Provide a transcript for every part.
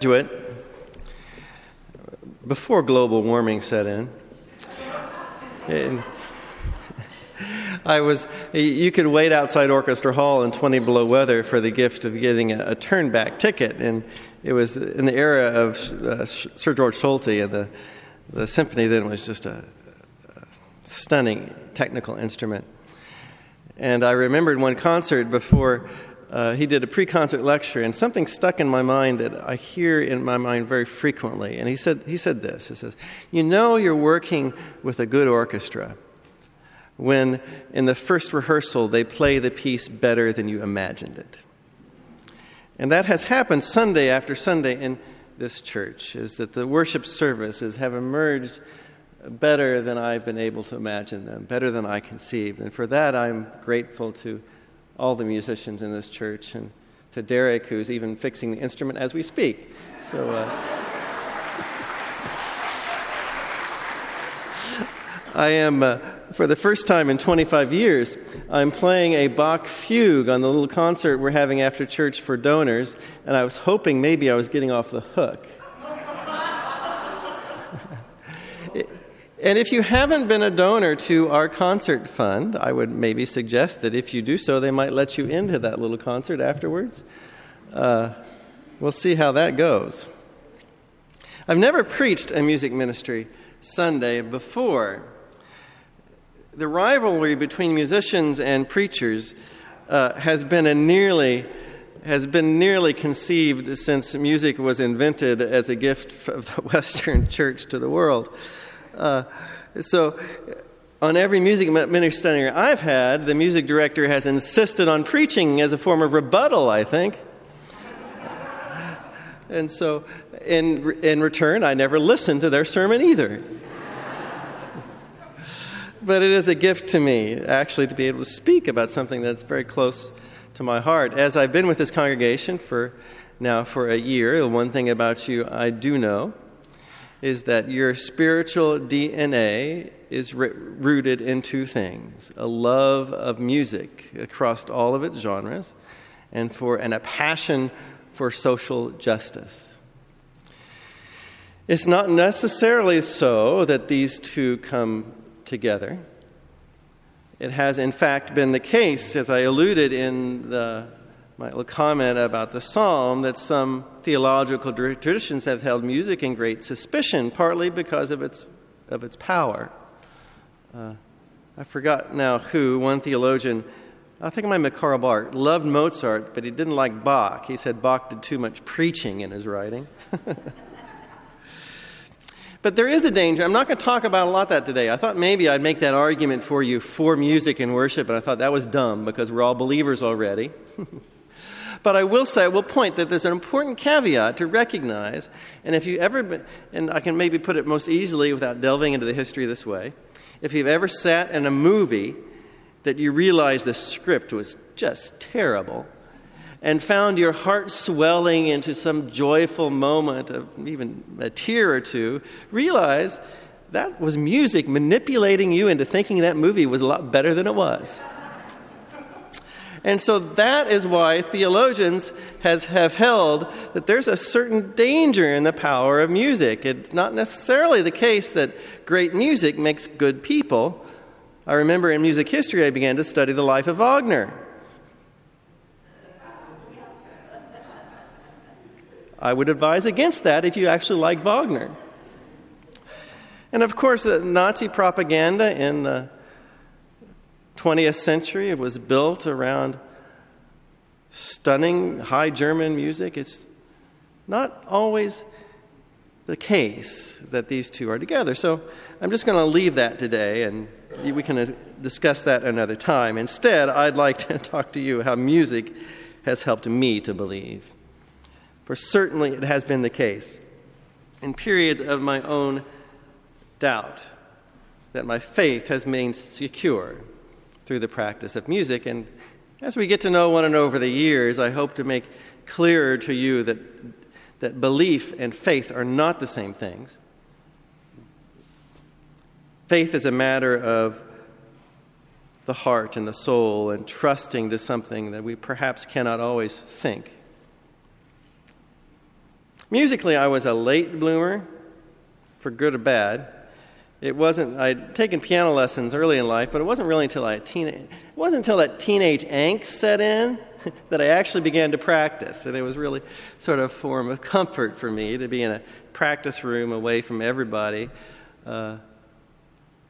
graduate before global warming set in. I was, you could wait outside Orchestra Hall in 20 below weather for the gift of getting a, a turn back ticket. And it was in the era of uh, Sir George Solti, and the, the symphony then was just a, a stunning technical instrument. And I remembered one concert before uh, he did a pre concert lecture, and something stuck in my mind that I hear in my mind very frequently. And he said, he said this He says, You know, you're working with a good orchestra when in the first rehearsal they play the piece better than you imagined it. And that has happened Sunday after Sunday in this church, is that the worship services have emerged better than I've been able to imagine them, better than I conceived. And for that, I'm grateful to all the musicians in this church and to Derek, who's even fixing the instrument as we speak. So, uh, I am, uh, for the first time in 25 years, I'm playing a Bach fugue on the little concert we're having after church for donors, and I was hoping maybe I was getting off the hook. And if you haven't been a donor to our concert fund, I would maybe suggest that if you do so, they might let you into that little concert afterwards. Uh, we'll see how that goes. I've never preached a music ministry Sunday before. The rivalry between musicians and preachers uh, has been a nearly has been nearly conceived since music was invented as a gift of the Western church to the world. Uh, so, on every music ministry I've had, the music director has insisted on preaching as a form of rebuttal, I think. and so, in, in return, I never listened to their sermon either. but it is a gift to me, actually, to be able to speak about something that's very close to my heart. As I've been with this congregation for now for a year, one thing about you I do know is that your spiritual DNA is rooted in two things a love of music across all of its genres, and, for, and a passion for social justice. It's not necessarily so that these two come together. It has, in fact, been the case, as I alluded in the my comment about the psalm that some theological traditions have held music in great suspicion, partly because of its, of its power. Uh, I forgot now who, one theologian, I think my Karl Barth, loved Mozart, but he didn't like Bach. He said Bach did too much preaching in his writing. But there is a danger. I'm not going to talk about a lot that today. I thought maybe I'd make that argument for you for music and worship, and I thought that was dumb because we're all believers already. But I will say, I will point that there's an important caveat to recognize, and if you ever, and I can maybe put it most easily without delving into the history this way, if you've ever sat in a movie that you realize the script was just terrible, and found your heart swelling into some joyful moment of even a tear or two, realize that was music manipulating you into thinking that movie was a lot better than it was. And so that is why theologians has, have held that there's a certain danger in the power of music. It's not necessarily the case that great music makes good people. I remember in music history, I began to study the life of Wagner. I would advise against that if you actually like Wagner. And of course, the Nazi propaganda in the 20th century. It was built around stunning high German music. It's not always the case that these two are together. So I'm just going to leave that today and we can uh, discuss that another time. Instead, I'd like to talk to you how music has helped me to believe. For certainly it has been the case in periods of my own doubt that my faith has remained secure through the practice of music. And as we get to know one another over the years, I hope to make clearer to you that, that belief and faith are not the same things. Faith is a matter of the heart and the soul and trusting to something that we perhaps cannot always think. Musically, I was a late bloomer, for good or bad. It wasn't, I'd taken piano lessons early in life, but it wasn't really until I teen, it wasn't until that teenage angst set in that I actually began to practice. And it was really sort of a form of comfort for me to be in a practice room away from everybody, uh,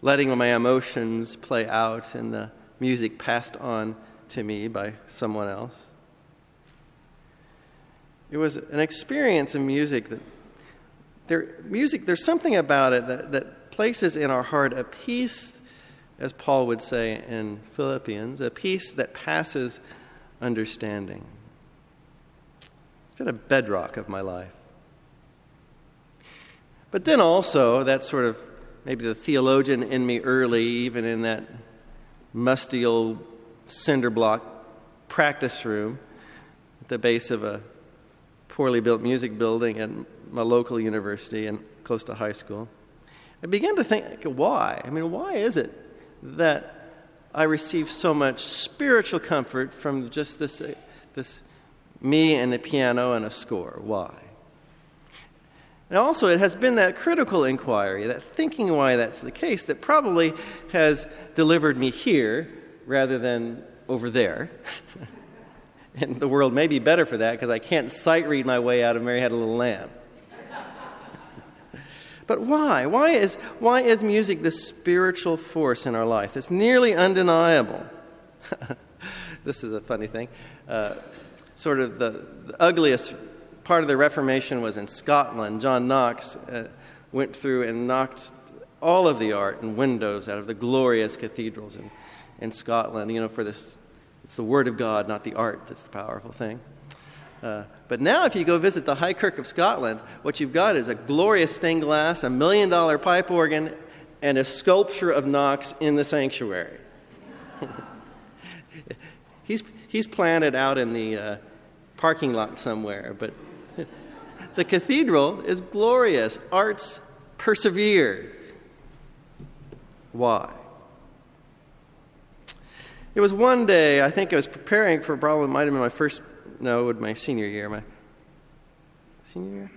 letting my emotions play out and the music passed on to me by someone else. It was an experience in music that there, music, there's something about it that, that places in our heart a peace, as Paul would say in Philippians, a peace that passes understanding. It's been a bedrock of my life. But then also, that sort of maybe the theologian in me early, even in that musty old cinder block practice room at the base of a poorly built music building at my local university and close to high school. I began to think, why? I mean, why is it that I receive so much spiritual comfort from just this, uh, this me and the piano and a score? Why? And also, it has been that critical inquiry, that thinking why that's the case, that probably has delivered me here rather than over there. and the world may be better for that because I can't sight read my way out of Mary Had a Little Lamb. But why? Why is, why is music this spiritual force in our life that's nearly undeniable? this is a funny thing. Uh, sort of the, the, ugliest part of the Reformation was in Scotland. John Knox uh, went through and knocked all of the art and windows out of the glorious cathedrals in, in Scotland, you know, for this. It's the Word of God, not the art, that's the powerful thing. Uh, but now, if you go visit the High Kirk of Scotland, what you've got is a glorious stained glass, a million dollar pipe organ, and a sculpture of Knox in the sanctuary. he's, he's planted out in the uh, parking lot somewhere, but the cathedral is glorious. Arts persevere. Why? It was one day, I think I was preparing for probably might have been my first no, it my senior year. My senior year?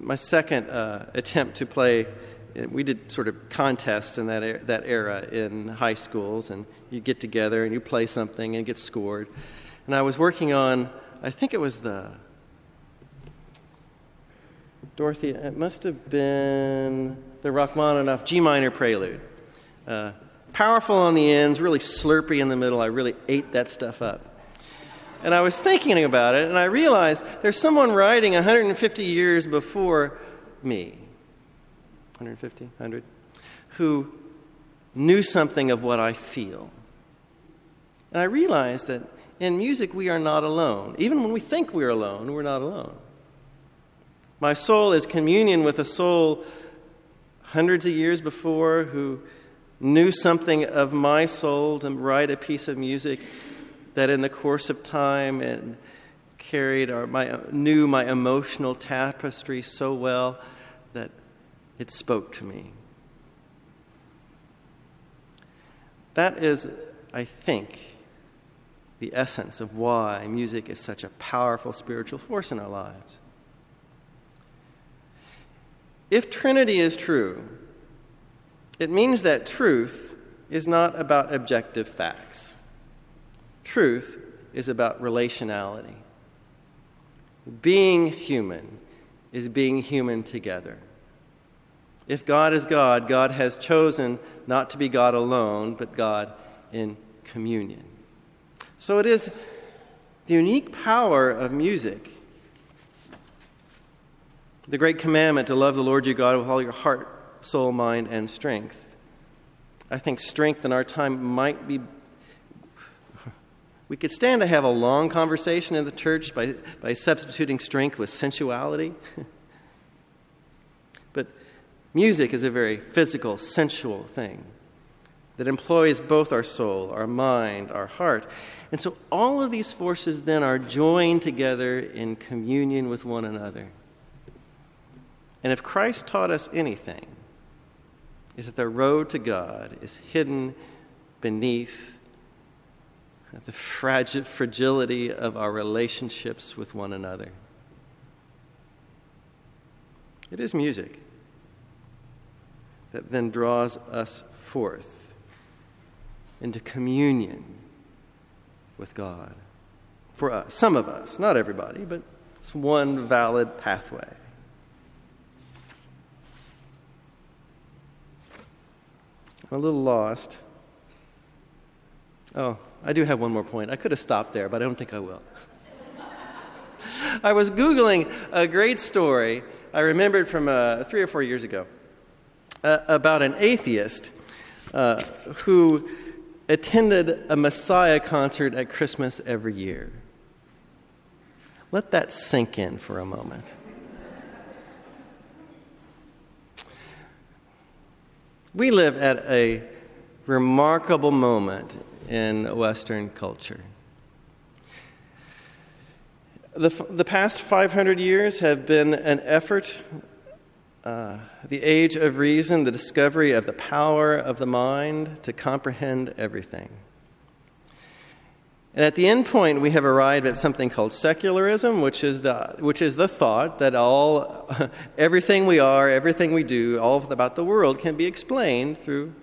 My second uh, attempt to play, we did sort of contests in that, er- that era in high schools, and you get together and you play something and get scored. And I was working on, I think it was the, Dorothy, it must have been the Rachmaninoff G minor prelude. Uh, powerful on the ends, really slurpy in the middle. I really ate that stuff up. And I was thinking about it, and I realized there's someone writing 150 years before me 150, 100 who knew something of what I feel. And I realized that in music we are not alone. Even when we think we're alone, we're not alone. My soul is communion with a soul hundreds of years before who knew something of my soul to write a piece of music that in the course of time and carried our, my, knew my emotional tapestry so well that it spoke to me. That is, I think, the essence of why music is such a powerful spiritual force in our lives. If Trinity is true, it means that truth is not about objective facts. Truth is about relationality. Being human is being human together. If God is God, God has chosen not to be God alone, but God in communion. So it is the unique power of music, the great commandment to love the Lord your God with all your heart, soul, mind, and strength. I think strength in our time might be we could stand to have a long conversation in the church by, by substituting strength with sensuality. but music is a very physical, sensual thing that employs both our soul, our mind, our heart. And so all of these forces then are joined together in communion with one another. And if Christ taught us anything, is that the road to God is hidden beneath the fragility of our relationships with one another. It is music that then draws us forth into communion with God. For us, some of us, not everybody, but it's one valid pathway. I'm a little lost. Oh, I do have one more point. I could have stopped there, but I don't think I will. I was Googling a great story I remembered from uh, three or four years ago uh, about an atheist uh, who attended a Messiah concert at Christmas every year. Let that sink in for a moment. We live at a remarkable moment in Western culture. The, the past 500 years have been an effort, uh, the age of reason, the discovery of the power of the mind to comprehend everything. And at the end point, we have arrived at something called secularism, which is the, which is the thought that all, everything we are, everything we do, all about the world can be explained through,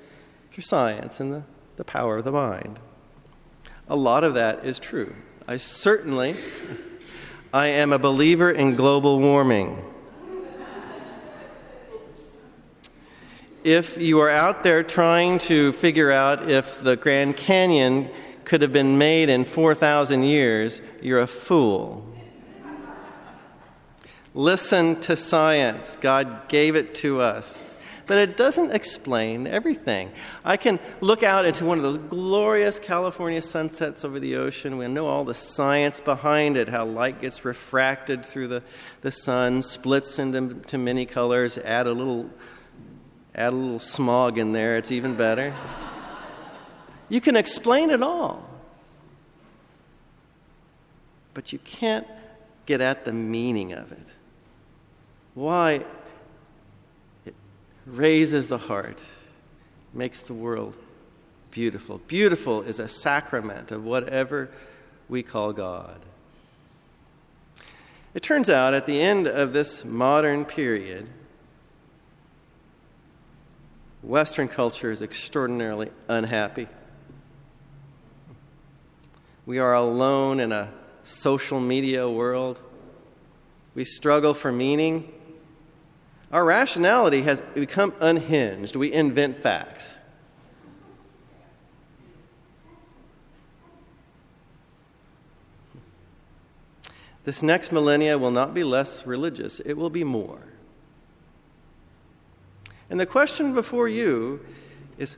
through science and the, the power of the mind. A lot of that is true. I certainly I am a believer in global warming. If you are out there trying to figure out if the Grand Canyon could have been made in 4,000 years, you're a fool. Listen to science. God gave it to us but it doesn't explain everything. I can look out into one of those glorious California sunsets over the ocean. We know all the science behind it, how light gets refracted through the, the sun, splits into to many colors, add a little add a little smog in there, it's even better. You can explain it all. But you can't get at the meaning of it. Why raises the heart, makes the world beautiful. Beautiful is a sacrament of whatever we call God. It turns out at the end of this modern period, Western culture is extraordinarily unhappy. We are alone in a social media world. We struggle for meaning. Our rationality has become unhinged. We invent facts. This next millennia will not be less religious, it will be more. And the question before you is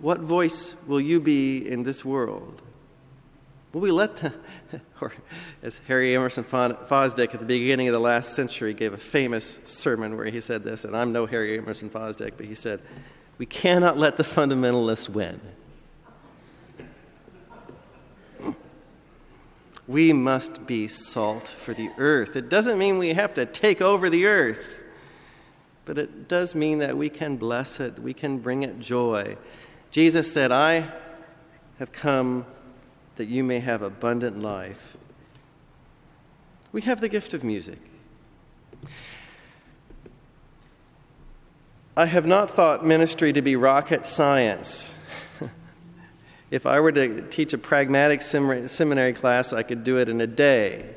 what voice will you be in this world? Will we let the, or as Harry Emerson Fosdick at the beginning of the last century gave a famous sermon where he said this, and I'm no Harry Emerson Fosdick, but he said, We cannot let the fundamentalists win. We must be salt for the earth. It doesn't mean we have to take over the earth, but it does mean that we can bless it, we can bring it joy. Jesus said, I have come that you may have abundant life. We have the gift of music. I have not thought ministry to be rocket science. if I were to teach a pragmatic seminary class, I could do it in a day.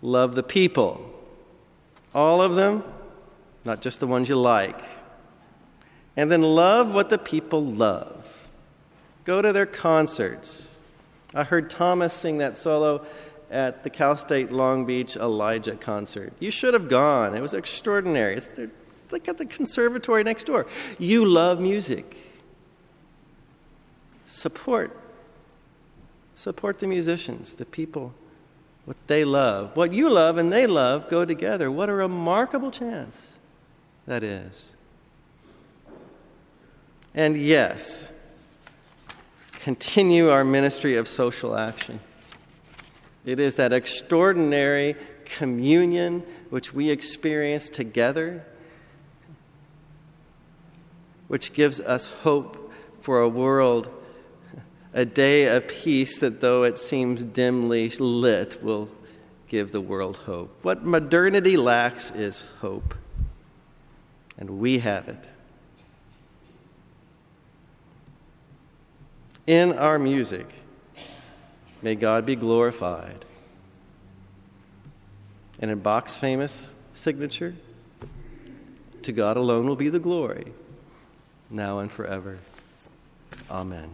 Love the people. All of them, not just the ones you like. And then love what the people love. Go to their concerts. I heard Thomas sing that solo at the Cal State Long Beach Elijah concert. You should have gone. It was extraordinary. It's like at the conservatory next door. You love music. Support. Support the musicians, the people, what they love. What you love and they love go together. What a remarkable chance that is. And yes, continue our ministry of social action. It is that extraordinary communion which we experience together, which gives us hope for a world, a day of peace that, though it seems dimly lit, will give the world hope. What modernity lacks is hope. And we have it. In our music, may God be glorified. And in Bach's famous signature, to God alone will be the glory, now and forever. Amen.